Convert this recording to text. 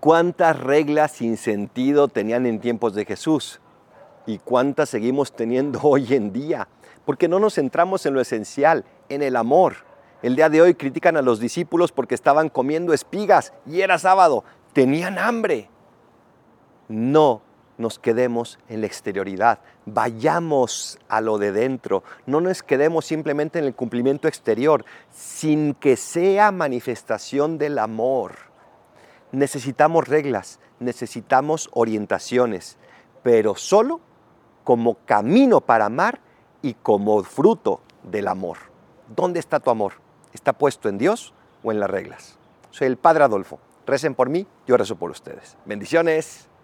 ¿Cuántas reglas sin sentido tenían en tiempos de Jesús? ¿Y cuántas seguimos teniendo hoy en día? Porque no nos centramos en lo esencial, en el amor. El día de hoy critican a los discípulos porque estaban comiendo espigas y era sábado. Tenían hambre. No nos quedemos en la exterioridad, vayamos a lo de dentro, no nos quedemos simplemente en el cumplimiento exterior, sin que sea manifestación del amor. Necesitamos reglas, necesitamos orientaciones, pero solo como camino para amar y como fruto del amor. ¿Dónde está tu amor? ¿Está puesto en Dios o en las reglas? Soy el Padre Adolfo. Recen por mí, yo rezo por ustedes. Bendiciones.